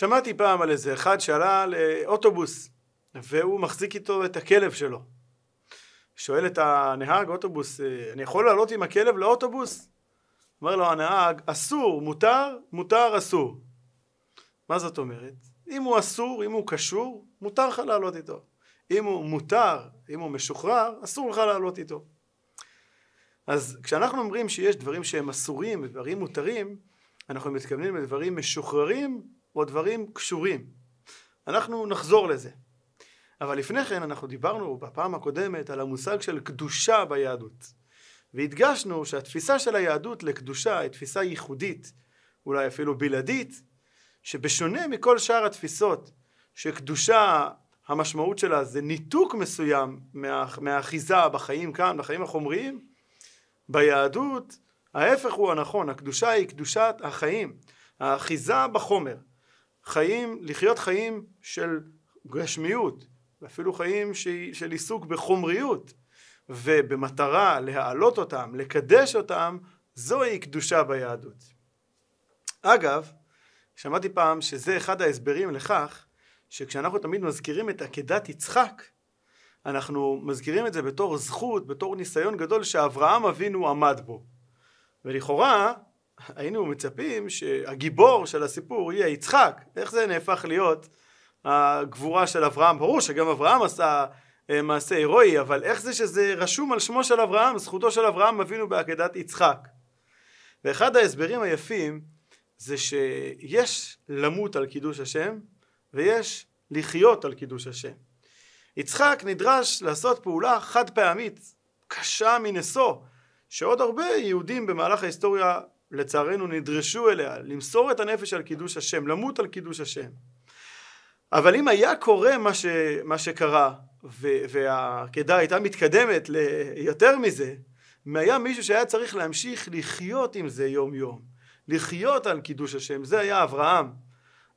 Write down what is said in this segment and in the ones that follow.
שמעתי פעם על איזה אחד שעלה לאוטובוס והוא מחזיק איתו את הכלב שלו. שואל את הנהג אוטובוס, אני יכול לעלות עם הכלב לאוטובוס? אומר לו הנהג, אסור, מותר, מותר, אסור. מה זאת אומרת? אם הוא אסור, אם הוא קשור, מותר לך לעלות איתו. אם הוא מותר, אם הוא משוחרר, אסור לך לעלות איתו. אז כשאנחנו אומרים שיש דברים שהם אסורים ודברים מותרים, אנחנו מתכוונים לדברים משוחררים או דברים קשורים. אנחנו נחזור לזה. אבל לפני כן אנחנו דיברנו בפעם הקודמת על המושג של קדושה ביהדות. והדגשנו שהתפיסה של היהדות לקדושה היא תפיסה ייחודית, אולי אפילו בלעדית, שבשונה מכל שאר התפיסות, שקדושה המשמעות שלה זה ניתוק מסוים מה, מהאחיזה בחיים כאן, בחיים החומריים, ביהדות ההפך הוא הנכון, הקדושה היא קדושת החיים, האחיזה בחומר, חיים, לחיות חיים של גשמיות, ואפילו חיים של עיסוק בחומריות, ובמטרה להעלות אותם, לקדש אותם, זוהי קדושה ביהדות. אגב, שמעתי פעם שזה אחד ההסברים לכך שכשאנחנו תמיד מזכירים את עקדת יצחק, אנחנו מזכירים את זה בתור זכות, בתור ניסיון גדול שאברהם אבינו עמד בו. ולכאורה היינו מצפים שהגיבור של הסיפור יהיה יצחק. איך זה נהפך להיות הגבורה של אברהם? ברור שגם אברהם עשה אה, מעשה הירואי, אבל איך זה שזה רשום על שמו של אברהם, זכותו של אברהם אבינו בעקדת יצחק. ואחד ההסברים היפים זה שיש למות על קידוש השם ויש לחיות על קידוש השם. יצחק נדרש לעשות פעולה חד פעמית, קשה מנשוא, שעוד הרבה יהודים במהלך ההיסטוריה לצערנו נדרשו אליה, למסור את הנפש על קידוש השם, למות על קידוש השם. אבל אם היה קורה מה, ש, מה שקרה, והעקדה הייתה מתקדמת ליותר מזה, אם היה מישהו שהיה צריך להמשיך לחיות עם זה יום יום, לחיות על קידוש השם, זה היה אברהם.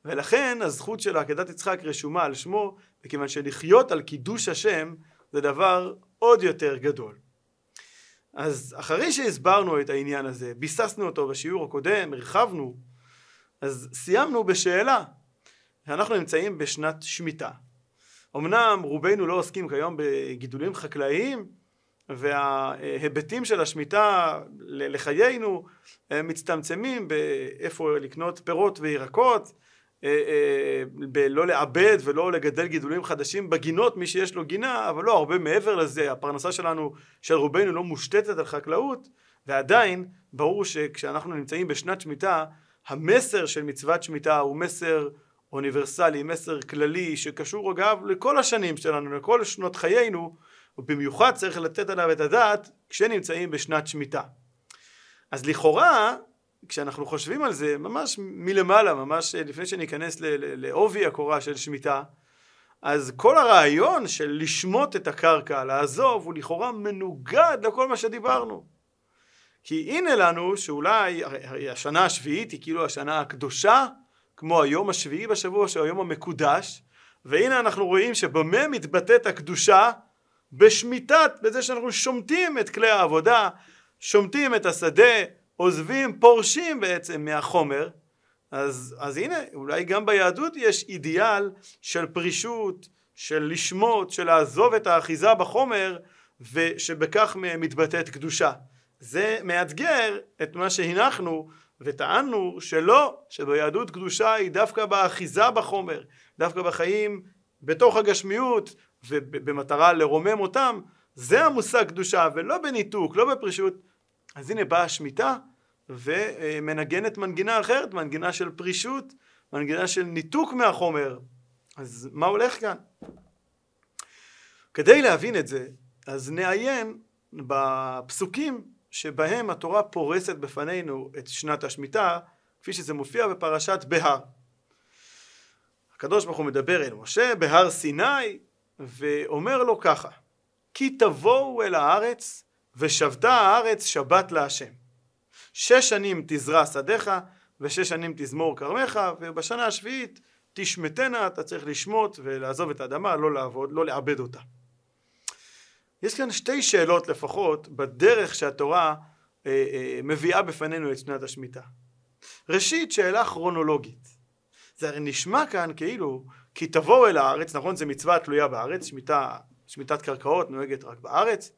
ולכן הזכות של עקדת יצחק רשומה על שמו, מכיוון שלחיות על קידוש השם זה דבר עוד יותר גדול. אז אחרי שהסברנו את העניין הזה, ביססנו אותו בשיעור הקודם, הרחבנו, אז סיימנו בשאלה. אנחנו נמצאים בשנת שמיטה. אמנם רובנו לא עוסקים כיום בגידולים חקלאיים, וההיבטים של השמיטה לחיינו מצטמצמים באיפה לקנות פירות וירקות, בלא לעבד ולא לגדל גידולים חדשים בגינות מי שיש לו גינה אבל לא הרבה מעבר לזה הפרנסה שלנו של רובנו לא מושתתת על חקלאות ועדיין ברור שכשאנחנו נמצאים בשנת שמיטה המסר של מצוות שמיטה הוא מסר אוניברסלי מסר כללי שקשור אגב לכל השנים שלנו לכל שנות חיינו ובמיוחד צריך לתת עליו את הדעת כשנמצאים בשנת שמיטה. אז לכאורה כשאנחנו חושבים על זה, ממש מלמעלה, ממש לפני שניכנס לעובי הקורה של שמיטה, אז כל הרעיון של לשמוט את הקרקע, לעזוב, הוא לכאורה מנוגד לכל מה שדיברנו. כי הנה לנו שאולי, השנה השביעית היא כאילו השנה הקדושה, כמו היום השביעי בשבוע שהוא היום המקודש, והנה אנחנו רואים שבמה מתבטאת הקדושה? בשמיטת, בזה שאנחנו שומטים את כלי העבודה, שומטים את השדה, עוזבים, פורשים בעצם מהחומר, אז, אז הנה, אולי גם ביהדות יש אידיאל של פרישות, של לשמוט, של לעזוב את האחיזה בחומר, ושבכך מתבטאת קדושה. זה מאתגר את מה שהנחנו וטענו שלא, שביהדות קדושה היא דווקא באחיזה בחומר, דווקא בחיים בתוך הגשמיות ובמטרה לרומם אותם, זה המושג קדושה ולא בניתוק, לא בפרישות, אז הנה באה השמיטה ומנגנת מנגינה אחרת, מנגינה של פרישות, מנגינה של ניתוק מהחומר. אז מה הולך כאן? כדי להבין את זה, אז נעיין בפסוקים שבהם התורה פורסת בפנינו את שנת השמיטה, כפי שזה מופיע בפרשת בהר. הקדוש ברוך הוא מדבר אל משה בהר סיני, ואומר לו ככה: כי תבואו אל הארץ ושבתה הארץ שבת להשם. שש שנים תזרע שדיך ושש שנים תזמור כרמך ובשנה השביעית תשמטנה אתה צריך לשמוט ולעזוב את האדמה לא לעבוד לא לעבד אותה. יש כאן שתי שאלות לפחות בדרך שהתורה אה, אה, מביאה בפנינו את שנת השמיטה. ראשית שאלה כרונולוגית זה הרי נשמע כאן כאילו, כי תבואו אל הארץ, נכון זה מצווה תלויה בארץ, שמיטה, שמיטת קרקעות נוהגת רק בארץ,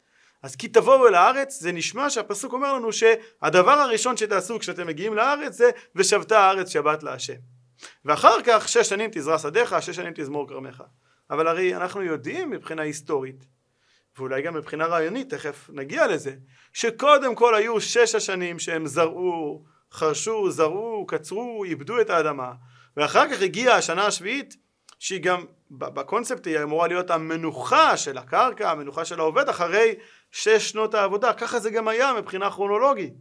אז כי תבואו אל הארץ, זה נשמע שהפסוק אומר לנו שהדבר הראשון שתעשו כשאתם מגיעים לארץ זה ושבת הארץ שבת להשם. ואחר כך שש שנים תזרע שדיך, שש שנים תזמור כרמך. אבל הרי אנחנו יודעים מבחינה היסטורית, ואולי גם מבחינה רעיונית, תכף נגיע לזה, שקודם כל היו שש השנים שהם זרעו, חרשו, זרעו, קצרו, איבדו את האדמה, ואחר כך הגיעה השנה השביעית, שהיא גם בקונספט היא אמורה להיות המנוחה של הקרקע, המנוחה של העובד אחרי שש שנות העבודה, ככה זה גם היה מבחינה כרונולוגית.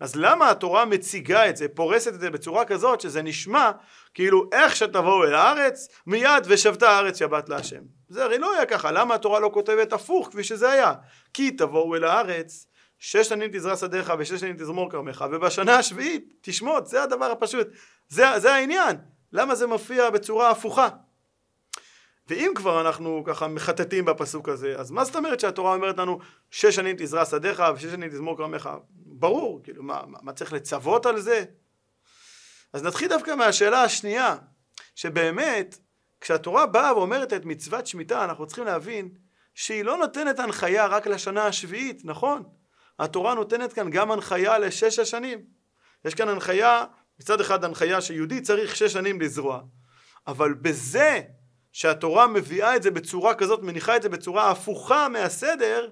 אז למה התורה מציגה את זה, פורסת את זה בצורה כזאת שזה נשמע כאילו איך שתבואו אל הארץ מיד ושבתה הארץ שבת להשם. זה הרי לא היה ככה, למה התורה לא כותבת הפוך כפי שזה היה? כי תבואו אל הארץ שש שנים תזרע שדיך ושש שנים תזמור כרמך ובשנה השביעית תשמוט, זה הדבר הפשוט, זה, זה העניין. למה זה מופיע בצורה הפוכה? ואם כבר אנחנו ככה מחטטים בפסוק הזה, אז מה זאת אומרת שהתורה אומרת לנו שש שנים תזרע שדיך ושש שנים תזמור כרמך? ברור, כאילו מה, מה צריך לצוות על זה? אז נתחיל דווקא מהשאלה השנייה, שבאמת כשהתורה באה ואומרת את מצוות שמיטה אנחנו צריכים להבין שהיא לא נותנת הנחיה רק לשנה השביעית, נכון? התורה נותנת כאן גם הנחיה לשש השנים. יש כאן הנחיה, מצד אחד הנחיה שיהודי צריך שש שנים לזרוע, אבל בזה שהתורה מביאה את זה בצורה כזאת, מניחה את זה בצורה הפוכה מהסדר,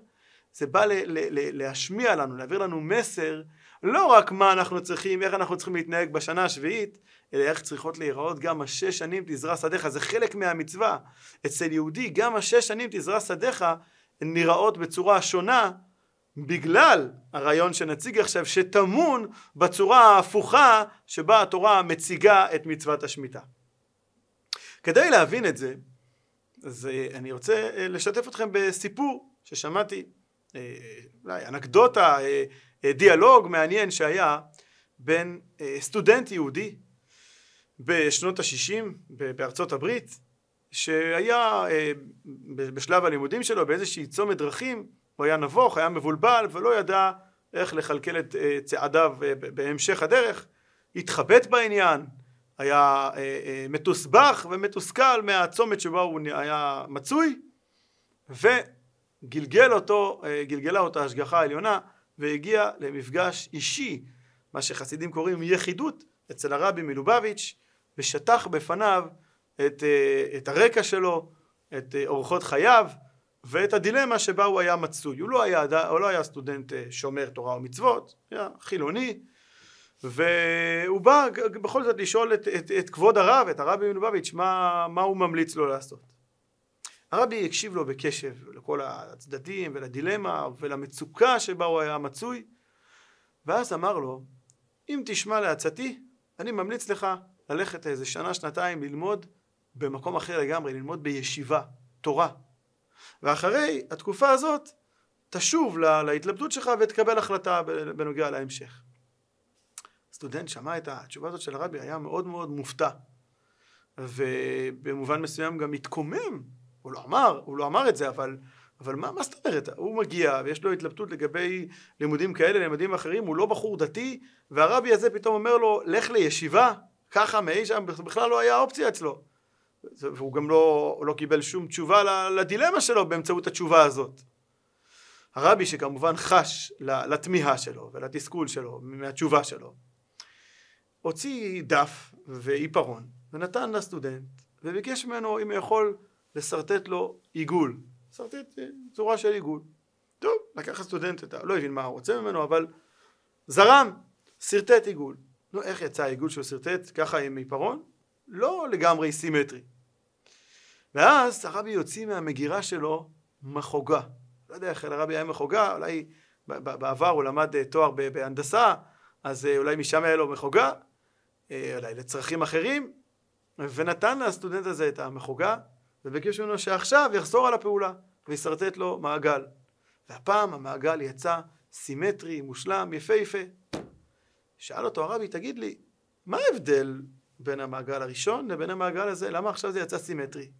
זה בא ל- ל- ל- להשמיע לנו, להעביר לנו מסר, לא רק מה אנחנו צריכים, איך אנחנו צריכים להתנהג בשנה השביעית, אלא איך צריכות להיראות גם השש שנים תזרע שדיך, זה חלק מהמצווה. אצל יהודי גם השש שנים תזרע שדיך נראות בצורה שונה בגלל הרעיון שנציג עכשיו שטמון בצורה ההפוכה שבה התורה מציגה את מצוות השמיטה. כדי להבין את זה, אז אה, אני רוצה אה, לשתף אתכם בסיפור ששמעתי, אה, אולי אנקדוטה, דיאלוג מעניין שהיה בין סטודנט יהודי בשנות ה-60 בארצות הברית, שהיה בשלב הלימודים שלו באיזושהי צומת דרכים, הוא היה נבוך, היה מבולבל ולא ידע איך לכלכל את צעדיו בהמשך הדרך, התחבט בעניין, היה אה, אה, מתוסבך ומתוסכל מהצומת שבו הוא היה מצוי וגלגל אותו, אה, גלגלה אותו ההשגחה העליונה והגיע למפגש אישי, מה שחסידים קוראים יחידות, אצל הרבי מלובביץ' ושטח בפניו את, את הרקע שלו, את אורחות חייו ואת הדילמה שבה הוא היה מצוי. הוא לא היה, הוא לא היה סטודנט שומר תורה ומצוות, היה חילוני והוא בא בכל זאת לשאול את, את, את כבוד הרב, את הרבי מלובביץ', מה, מה הוא ממליץ לו לעשות. הרבי הקשיב לו בקשב לכל הצדדים ולדילמה ולמצוקה שבה הוא היה מצוי ואז אמר לו אם תשמע לעצתי אני ממליץ לך ללכת איזה שנה שנתיים ללמוד במקום אחר לגמרי ללמוד בישיבה תורה ואחרי התקופה הזאת תשוב להתלבטות שלך ותקבל החלטה בנוגע להמשך סטודנט שמע את התשובה הזאת של הרבי היה מאוד מאוד מופתע. ובמובן מסוים גם התקומם. הוא לא אמר, הוא לא אמר את זה אבל, אבל מה, מה זאת אומרת? הוא מגיע ויש לו התלבטות לגבי לימודים כאלה לימודים אחרים הוא לא בחור דתי והרבי הזה פתאום אומר לו לך לישיבה ככה מאי שם בכלל לא היה אופציה אצלו. והוא גם לא, לא קיבל שום תשובה לדילמה שלו באמצעות התשובה הזאת. הרבי שכמובן חש לתמיהה שלו ולתסכול שלו מהתשובה שלו הוציא דף ועיפרון ונתן לסטודנט וביקש ממנו אם הוא יכול לשרטט לו עיגול, לשרטט אה, צורה של עיגול. טוב, לקח הסטודנט את ה... לא הבין מה הוא רוצה ממנו אבל זרם, שרטט עיגול. נו איך יצא העיגול שהוא שרטט ככה עם עיפרון? לא לגמרי סימטרי. ואז הרבי יוציא מהמגירה שלו מחוגה. לא יודע איך לרבי היה מחוגה, אולי בעבר הוא למד אה, תואר בהנדסה, אז אה, אולי משם היה לו מחוגה, אולי לצרכים אחרים, ונתן לסטודנט הזה את המחוגה, וביקש ממנו שעכשיו יחזור על הפעולה, וישרטט לו מעגל. והפעם המעגל יצא סימטרי, מושלם, יפהפה. שאל אותו הרבי, תגיד לי, מה ההבדל בין המעגל הראשון לבין המעגל הזה? למה עכשיו זה יצא סימטרי?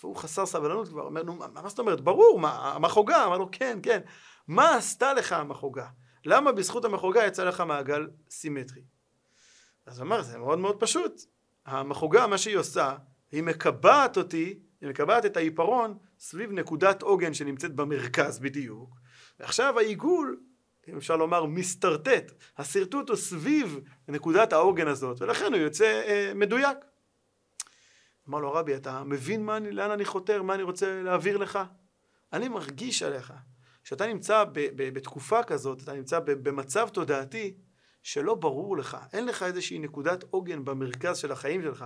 והוא חסר סבלנות כבר, אומר, נו, מה, מה זאת אומרת? ברור, מה, המחוגה? אמר לו, כן, כן. מה עשתה לך המחוגה? למה בזכות המחוגה יצא לך מעגל סימטרי? אז הוא אמר, זה מאוד מאוד פשוט. המחוגה, מה שהיא עושה, היא מקבעת אותי, היא מקבעת את העיפרון סביב נקודת עוגן שנמצאת במרכז בדיוק, ועכשיו העיגול, אם אפשר לומר, מסתרטט. השרטוט הוא סביב נקודת העוגן הזאת, ולכן הוא יוצא אה, מדויק. אמר לו הרבי, אתה מבין מה לאן אני חותר, מה אני רוצה להעביר לך? אני מרגיש עליך שאתה נמצא ב, ב, בתקופה כזאת, אתה נמצא ב, במצב תודעתי שלא ברור לך, אין לך איזושהי נקודת עוגן במרכז של החיים שלך,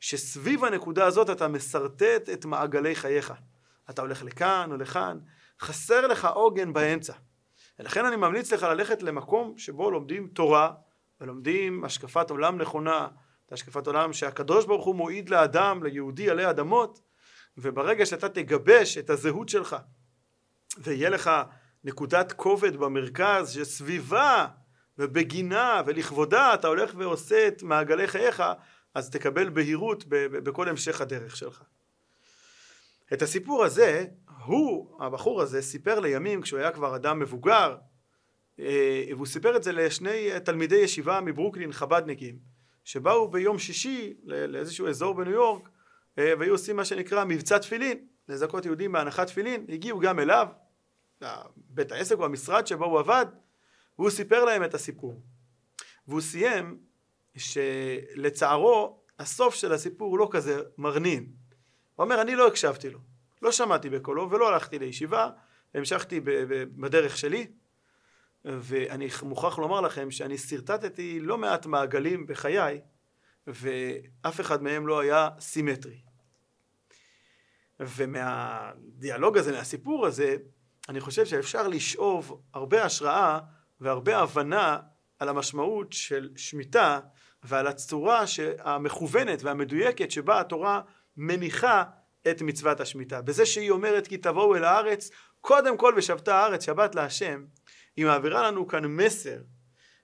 שסביב הנקודה הזאת אתה משרטט את מעגלי חייך. אתה הולך לכאן או לכאן, חסר לך עוגן באמצע. ולכן אני ממליץ לך ללכת למקום שבו לומדים תורה ולומדים השקפת עולם נכונה, את השקפת עולם שהקדוש ברוך הוא מועיד לאדם, ליהודי עלי אדמות, וברגע שאתה תגבש את הזהות שלך ויהיה לך נקודת כובד במרכז שסביבה ובגינה ולכבודה אתה הולך ועושה את מעגלי חייך, אז תקבל בהירות בכל המשך הדרך שלך. את הסיפור הזה, הוא, הבחור הזה, סיפר לימים כשהוא היה כבר אדם מבוגר, אה, והוא סיפר את זה לשני תלמידי ישיבה מברוקלין, חבדניקים, שבאו ביום שישי לאיזשהו אזור בניו יורק, אה, והיו עושים מה שנקרא מבצע תפילין, לזכות יהודים בהנחת תפילין, הגיעו גם אליו, בית העסק או המשרד שבו הוא עבד, והוא סיפר להם את הסיפור. והוא סיים שלצערו הסוף של הסיפור הוא לא כזה מרנין. הוא אומר אני לא הקשבתי לו, לא שמעתי בקולו ולא הלכתי לישיבה, המשכתי בדרך שלי ואני מוכרח לומר לכם שאני שרטטתי לא מעט מעגלים בחיי ואף אחד מהם לא היה סימטרי. ומהדיאלוג הזה, מהסיפור הזה, אני חושב שאפשר לשאוב הרבה השראה והרבה הבנה על המשמעות של שמיטה ועל הצורה המכוונת והמדויקת שבה התורה מניחה את מצוות השמיטה. בזה שהיא אומרת כי תבואו אל הארץ, קודם כל ושבתה הארץ, שבת להשם, היא מעבירה לנו כאן מסר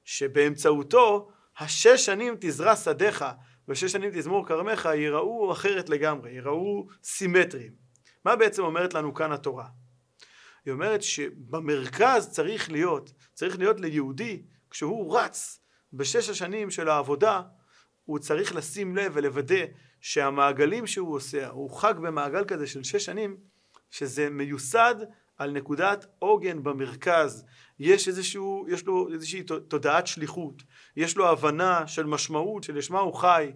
שבאמצעותו השש שנים תזרע שדיך ושש שנים תזמור כרמך ייראו אחרת לגמרי, ייראו סימטריים. מה בעצם אומרת לנו כאן התורה? היא אומרת שבמרכז צריך להיות, צריך להיות ליהודי, כשהוא רץ בשש השנים של העבודה, הוא צריך לשים לב ולוודא שהמעגלים שהוא עושה, הוא חג במעגל כזה של שש שנים, שזה מיוסד על נקודת עוגן במרכז. יש איזשהו, יש לו איזושהי תודעת שליחות, יש לו הבנה של משמעות, של לשמה הוא חי,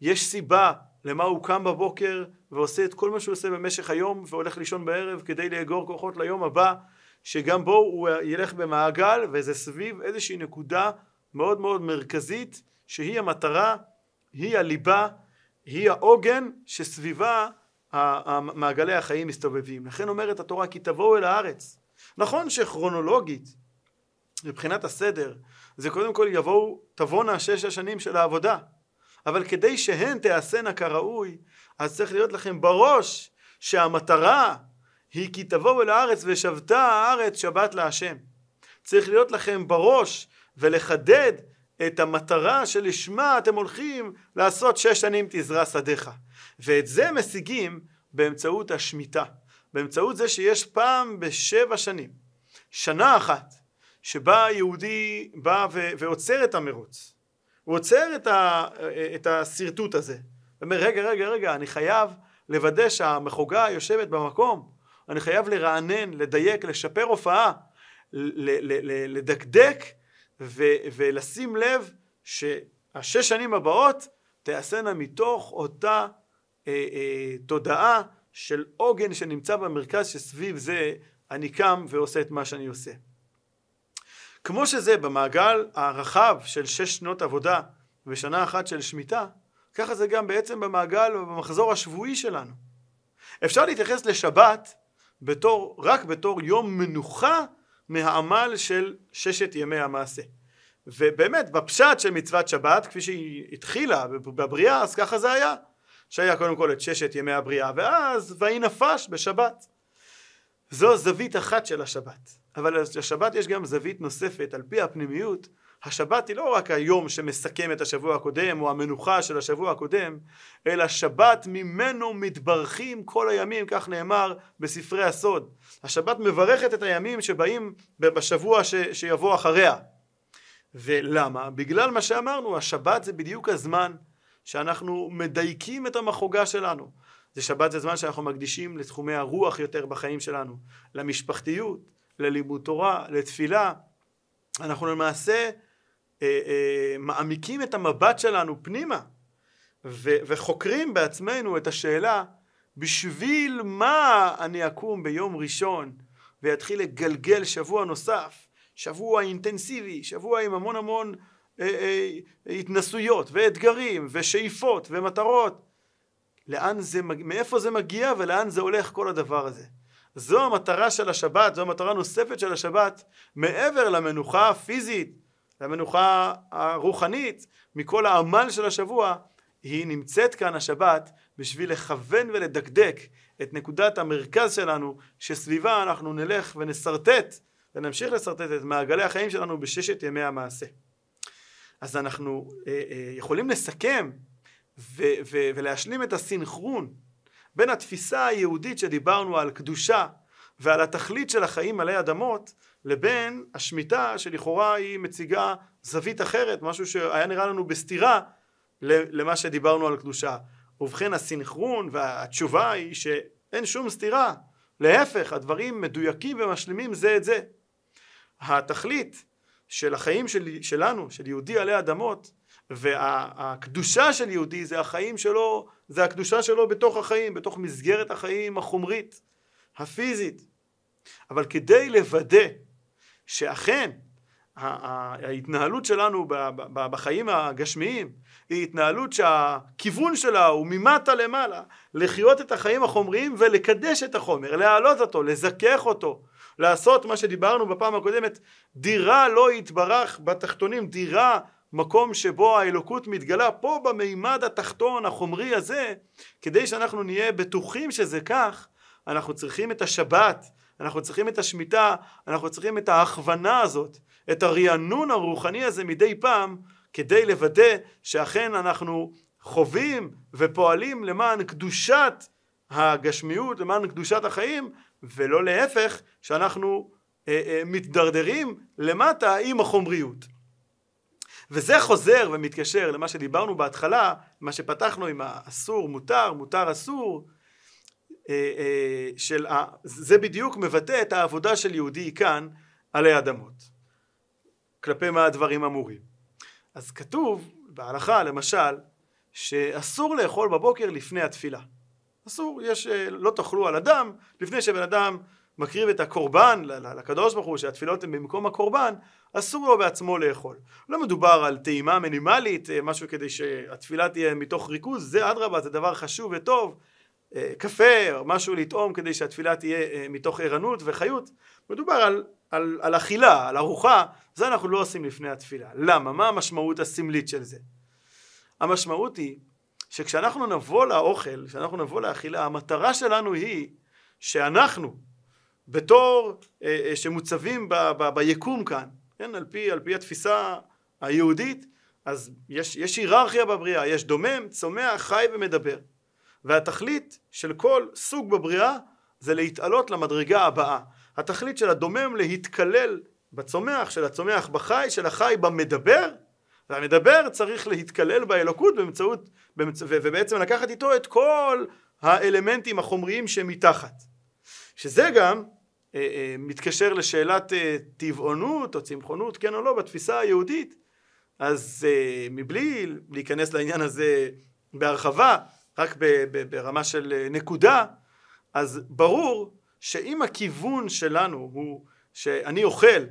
יש סיבה למה הוא קם בבוקר ועושה את כל מה שהוא עושה במשך היום והולך לישון בערב כדי לאגור כוחות ליום הבא, שגם בו הוא ילך במעגל וזה סביב איזושהי נקודה מאוד מאוד מרכזית שהיא המטרה, היא הליבה, היא העוגן שסביבה מעגלי החיים מסתובבים. לכן אומרת התורה כי תבואו אל הארץ. נכון שכרונולוגית מבחינת הסדר זה קודם כל יבואו תבואנה שש השנים של העבודה אבל כדי שהן תעשינה כראוי אז צריך להיות לכם בראש שהמטרה היא כי תבואו אל הארץ ושבתה הארץ שבת להשם. צריך להיות לכם בראש ולחדד את המטרה שלשמה אתם הולכים לעשות שש שנים תזרע שדיך. ואת זה משיגים באמצעות השמיטה. באמצעות זה שיש פעם בשבע שנים, שנה אחת, שבה היהודי בא ועוצר את המרוץ. הוא עוצר את, ה- את השרטוט הזה. אומר רגע רגע רגע אני חייב לוודא שהמחוגה יושבת במקום. אני חייב לרענן, לדייק, לשפר הופעה, לדקדק ו- ולשים לב שהשש שנים הבאות תיעשינה מתוך אותה אה, אה, תודעה של עוגן שנמצא במרכז שסביב זה אני קם ועושה את מה שאני עושה. כמו שזה במעגל הרחב של שש שנות עבודה ושנה אחת של שמיטה, ככה זה גם בעצם במעגל ובמחזור השבועי שלנו. אפשר להתייחס לשבת בתור, רק בתור יום מנוחה מהעמל של ששת ימי המעשה. ובאמת בפשט של מצוות שבת כפי שהיא התחילה בבריאה אז ככה זה היה שהיה קודם כל את ששת ימי הבריאה ואז ויהי נפש בשבת זו זווית אחת של השבת אבל לשבת יש גם זווית נוספת על פי הפנימיות השבת היא לא רק היום שמסכם את השבוע הקודם או המנוחה של השבוע הקודם אלא שבת ממנו מתברכים כל הימים כך נאמר בספרי הסוד השבת מברכת את הימים שבאים בשבוע ש, שיבוא אחריה ולמה? בגלל מה שאמרנו השבת זה בדיוק הזמן שאנחנו מדייקים את המחוגה שלנו. זה שבת זה זמן שאנחנו מקדישים לתחומי הרוח יותר בחיים שלנו, למשפחתיות, ללימוד תורה, לתפילה. אנחנו למעשה אה, אה, מעמיקים את המבט שלנו פנימה ו, וחוקרים בעצמנו את השאלה בשביל מה אני אקום ביום ראשון ויתחיל לגלגל שבוע נוסף, שבוע אינטנסיבי, שבוע עם המון המון אה, אה, התנסויות ואתגרים ושאיפות ומטרות. לאן זה, מאיפה זה מגיע ולאן זה הולך כל הדבר הזה. זו המטרה של השבת, זו המטרה נוספת של השבת, מעבר למנוחה הפיזית, למנוחה הרוחנית, מכל העמל של השבוע, היא נמצאת כאן השבת בשביל לכוון ולדקדק את נקודת המרכז שלנו, שסביבה אנחנו נלך ונסרטט ונמשיך לשרטט את מעגלי החיים שלנו בששת ימי המעשה. אז אנחנו אה, אה, יכולים לסכם ו- ו- ולהשלים את הסינכרון בין התפיסה היהודית שדיברנו על קדושה ועל התכלית של החיים עלי אדמות לבין השמיטה שלכאורה היא מציגה זווית אחרת, משהו שהיה נראה לנו בסתירה למה שדיברנו על קדושה. ובכן הסינכרון והתשובה היא שאין שום סתירה, להפך הדברים מדויקים ומשלימים זה את זה. התכלית של החיים של, שלנו, של יהודי עלי אדמות, והקדושה של יהודי זה החיים שלו, זה הקדושה שלו בתוך החיים, בתוך מסגרת החיים החומרית, הפיזית. אבל כדי לוודא שאכן ההתנהלות שלנו בחיים הגשמיים היא התנהלות שהכיוון שלה הוא ממטה למעלה, לחיות את החיים החומריים ולקדש את החומר, להעלות אותו, לזכך אותו, לעשות מה שדיברנו בפעם הקודמת, דירה לא יתברך בתחתונים, דירה מקום שבו האלוקות מתגלה פה במימד התחתון החומרי הזה, כדי שאנחנו נהיה בטוחים שזה כך, אנחנו צריכים את השבת, אנחנו צריכים את השמיטה, אנחנו צריכים את ההכוונה הזאת, את הרענון הרוחני הזה מדי פעם, כדי לוודא שאכן אנחנו חווים ופועלים למען קדושת הגשמיות, למען קדושת החיים, ולא להפך, שאנחנו אה, אה, מתדרדרים למטה עם החומריות. וזה חוזר ומתקשר למה שדיברנו בהתחלה, מה שפתחנו עם האסור מותר, מותר אסור, אה, אה, של, זה בדיוק מבטא את העבודה של יהודי כאן עלי אדמות. כלפי מה הדברים אמורים. אז כתוב בהלכה למשל שאסור לאכול בבוקר לפני התפילה. אסור, יש, אה, לא תאכלו על אדם לפני שבן אדם מקריב את הקורבן לקדוש ברוך הוא שהתפילות הן במקום הקורבן אסור לו בעצמו לאכול. לא מדובר על טעימה מינימלית אה, משהו כדי שהתפילה תהיה מתוך ריכוז זה אדרבה זה דבר חשוב וטוב. אה, קפה או משהו לטעום כדי שהתפילה תהיה מתוך ערנות וחיות. מדובר על, על, על אכילה על ארוחה זה אנחנו לא עושים לפני התפילה. למה? מה המשמעות הסמלית של זה? המשמעות היא שכשאנחנו נבוא לאוכל, כשאנחנו נבוא לאכילה, המטרה שלנו היא שאנחנו, בתור אה, אה, שמוצבים ב, ב, ביקום כאן, כן, על פי, על פי התפיסה היהודית, אז יש, יש היררכיה בבריאה, יש דומם, צומח, חי ומדבר. והתכלית של כל סוג בבריאה זה להתעלות למדרגה הבאה. התכלית של הדומם להתקלל בצומח, של הצומח בחי, של החי במדבר, והמדבר צריך להתקלל באלוקות באמצעות, באמצע, ובעצם לקחת איתו את כל האלמנטים החומריים שמתחת. שזה גם מתקשר לשאלת אה, טבעונות או צמחונות, כן או לא, בתפיסה היהודית. אז אה, מבלי להיכנס לעניין הזה בהרחבה, רק ברמה של אה, נקודה, אז ברור שאם הכיוון שלנו הוא שאני אוכל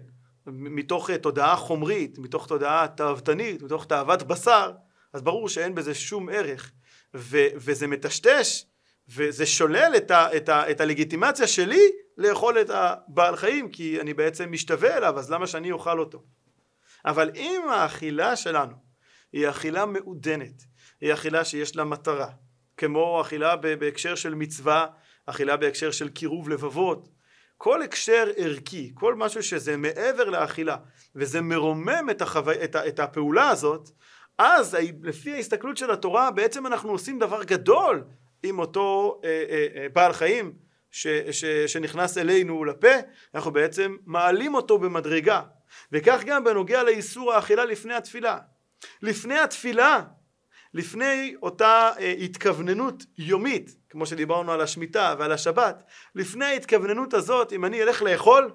מתוך אה, תודעה חומרית, מתוך תודעה תאוותנית, מתוך תאוות בשר, אז ברור שאין בזה שום ערך, ו- וזה מטשטש, וזה שולל את, ה- את, ה- את הלגיטימציה שלי לאכול את הבעל חיים, כי אני בעצם משתווה אליו, אז למה שאני אוכל אותו? אבל אם האכילה שלנו היא אכילה מעודנת, היא אכילה שיש לה מטרה, כמו אכילה בהקשר של מצווה, אכילה בהקשר של קירוב לבבות, כל הקשר ערכי, כל משהו שזה מעבר לאכילה וזה מרומם את, החו... את, ה... את הפעולה הזאת, אז לפי ההסתכלות של התורה בעצם אנחנו עושים דבר גדול עם אותו אה, אה, אה, בעל חיים ש... ש... שנכנס אלינו לפה, אנחנו בעצם מעלים אותו במדרגה וכך גם בנוגע לאיסור האכילה לפני התפילה. לפני התפילה לפני אותה אה, התכווננות יומית, כמו שדיברנו על השמיטה ועל השבת, לפני ההתכווננות הזאת, אם אני אלך לאכול,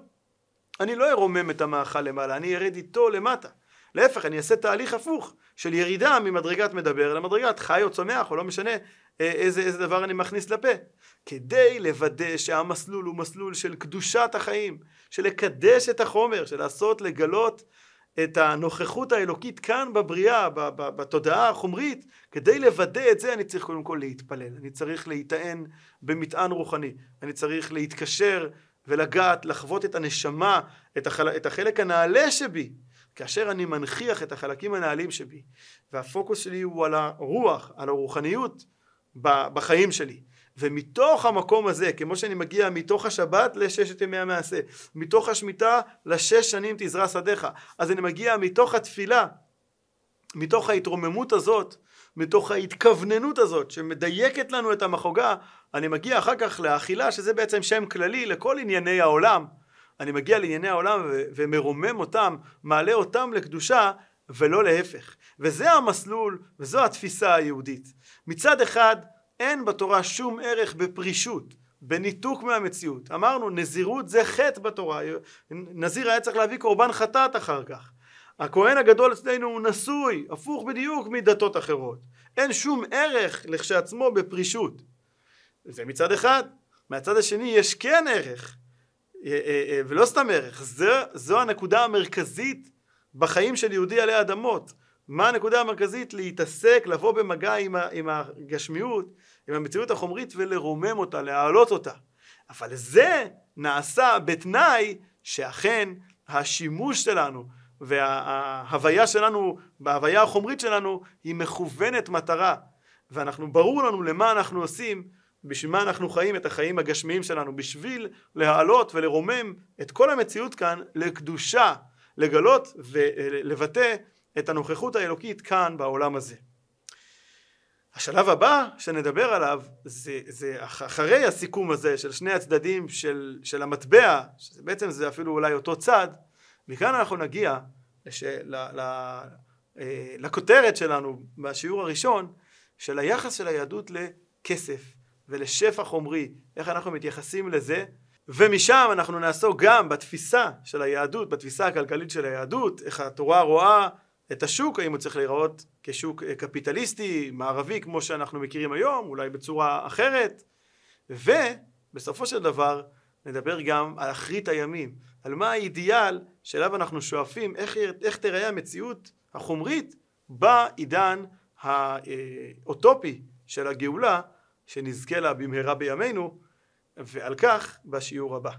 אני לא ארומם את המאכל למעלה, אני ארד איתו למטה. להפך, אני אעשה תהליך הפוך של ירידה ממדרגת מדבר למדרגת חי או צומח, או לא משנה אה, איזה, איזה דבר אני מכניס לפה. כדי לוודא שהמסלול הוא מסלול של קדושת החיים, של לקדש את החומר, של לעשות, לגלות את הנוכחות האלוקית כאן בבריאה, בתודעה החומרית, כדי לוודא את זה אני צריך קודם כל להתפלל, אני צריך להיטען במטען רוחני, אני צריך להתקשר ולגעת, לחוות את הנשמה, את, החל... את החלק הנעלה שבי, כאשר אני מנכיח את החלקים הנעלים שבי, והפוקוס שלי הוא על הרוח, על הרוחניות בחיים שלי. ומתוך המקום הזה, כמו שאני מגיע מתוך השבת לששת ימי המעשה, מתוך השמיטה לשש שנים תזרע שדיך, אז אני מגיע מתוך התפילה, מתוך ההתרוממות הזאת, מתוך ההתכווננות הזאת שמדייקת לנו את המחוגה, אני מגיע אחר כך לאכילה שזה בעצם שם כללי לכל ענייני העולם. אני מגיע לענייני העולם ו- ומרומם אותם, מעלה אותם לקדושה ולא להפך. וזה המסלול וזו התפיסה היהודית. מצד אחד אין בתורה שום ערך בפרישות, בניתוק מהמציאות. אמרנו נזירות זה חטא בתורה, נזיר היה צריך להביא קורבן חטאת אחר כך. הכהן הגדול אצלנו הוא נשוי, הפוך בדיוק מדתות אחרות. אין שום ערך לכשעצמו בפרישות. זה מצד אחד. מהצד השני יש כן ערך, ולא סתם ערך, זו, זו הנקודה המרכזית בחיים של יהודי עלי אדמות. מה הנקודה המרכזית? להתעסק, לבוא במגע עם, עם הגשמיות, עם המציאות החומרית ולרומם אותה, להעלות אותה. אבל זה נעשה בתנאי שאכן השימוש שלנו וההוויה שלנו, בהוויה החומרית שלנו, היא מכוונת מטרה. ואנחנו, ברור לנו למה אנחנו עושים, בשביל מה אנחנו חיים את החיים הגשמיים שלנו, בשביל להעלות ולרומם את כל המציאות כאן לקדושה, לגלות ולבטא את הנוכחות האלוקית כאן בעולם הזה. השלב הבא שנדבר עליו זה, זה אחרי הסיכום הזה של שני הצדדים של, של המטבע, שבעצם זה אפילו אולי אותו צד, מכאן אנחנו נגיע לש, ל, ל, אה, לכותרת שלנו בשיעור הראשון של היחס של היהדות לכסף ולשפע חומרי, איך אנחנו מתייחסים לזה? ומשם אנחנו נעסוק גם בתפיסה של היהדות, בתפיסה הכלכלית של היהדות, איך התורה רואה את השוק, האם הוא צריך להיראות כשוק אה, קפיטליסטי, מערבי כמו שאנחנו מכירים היום, אולי בצורה אחרת, ובסופו של דבר נדבר גם על אחרית הימים, על מה האידיאל שאליו אנחנו שואפים, איך, איך תראה המציאות החומרית בעידן האוטופי של הגאולה שנזכה לה במהרה בימינו, ועל כך בשיעור הבא.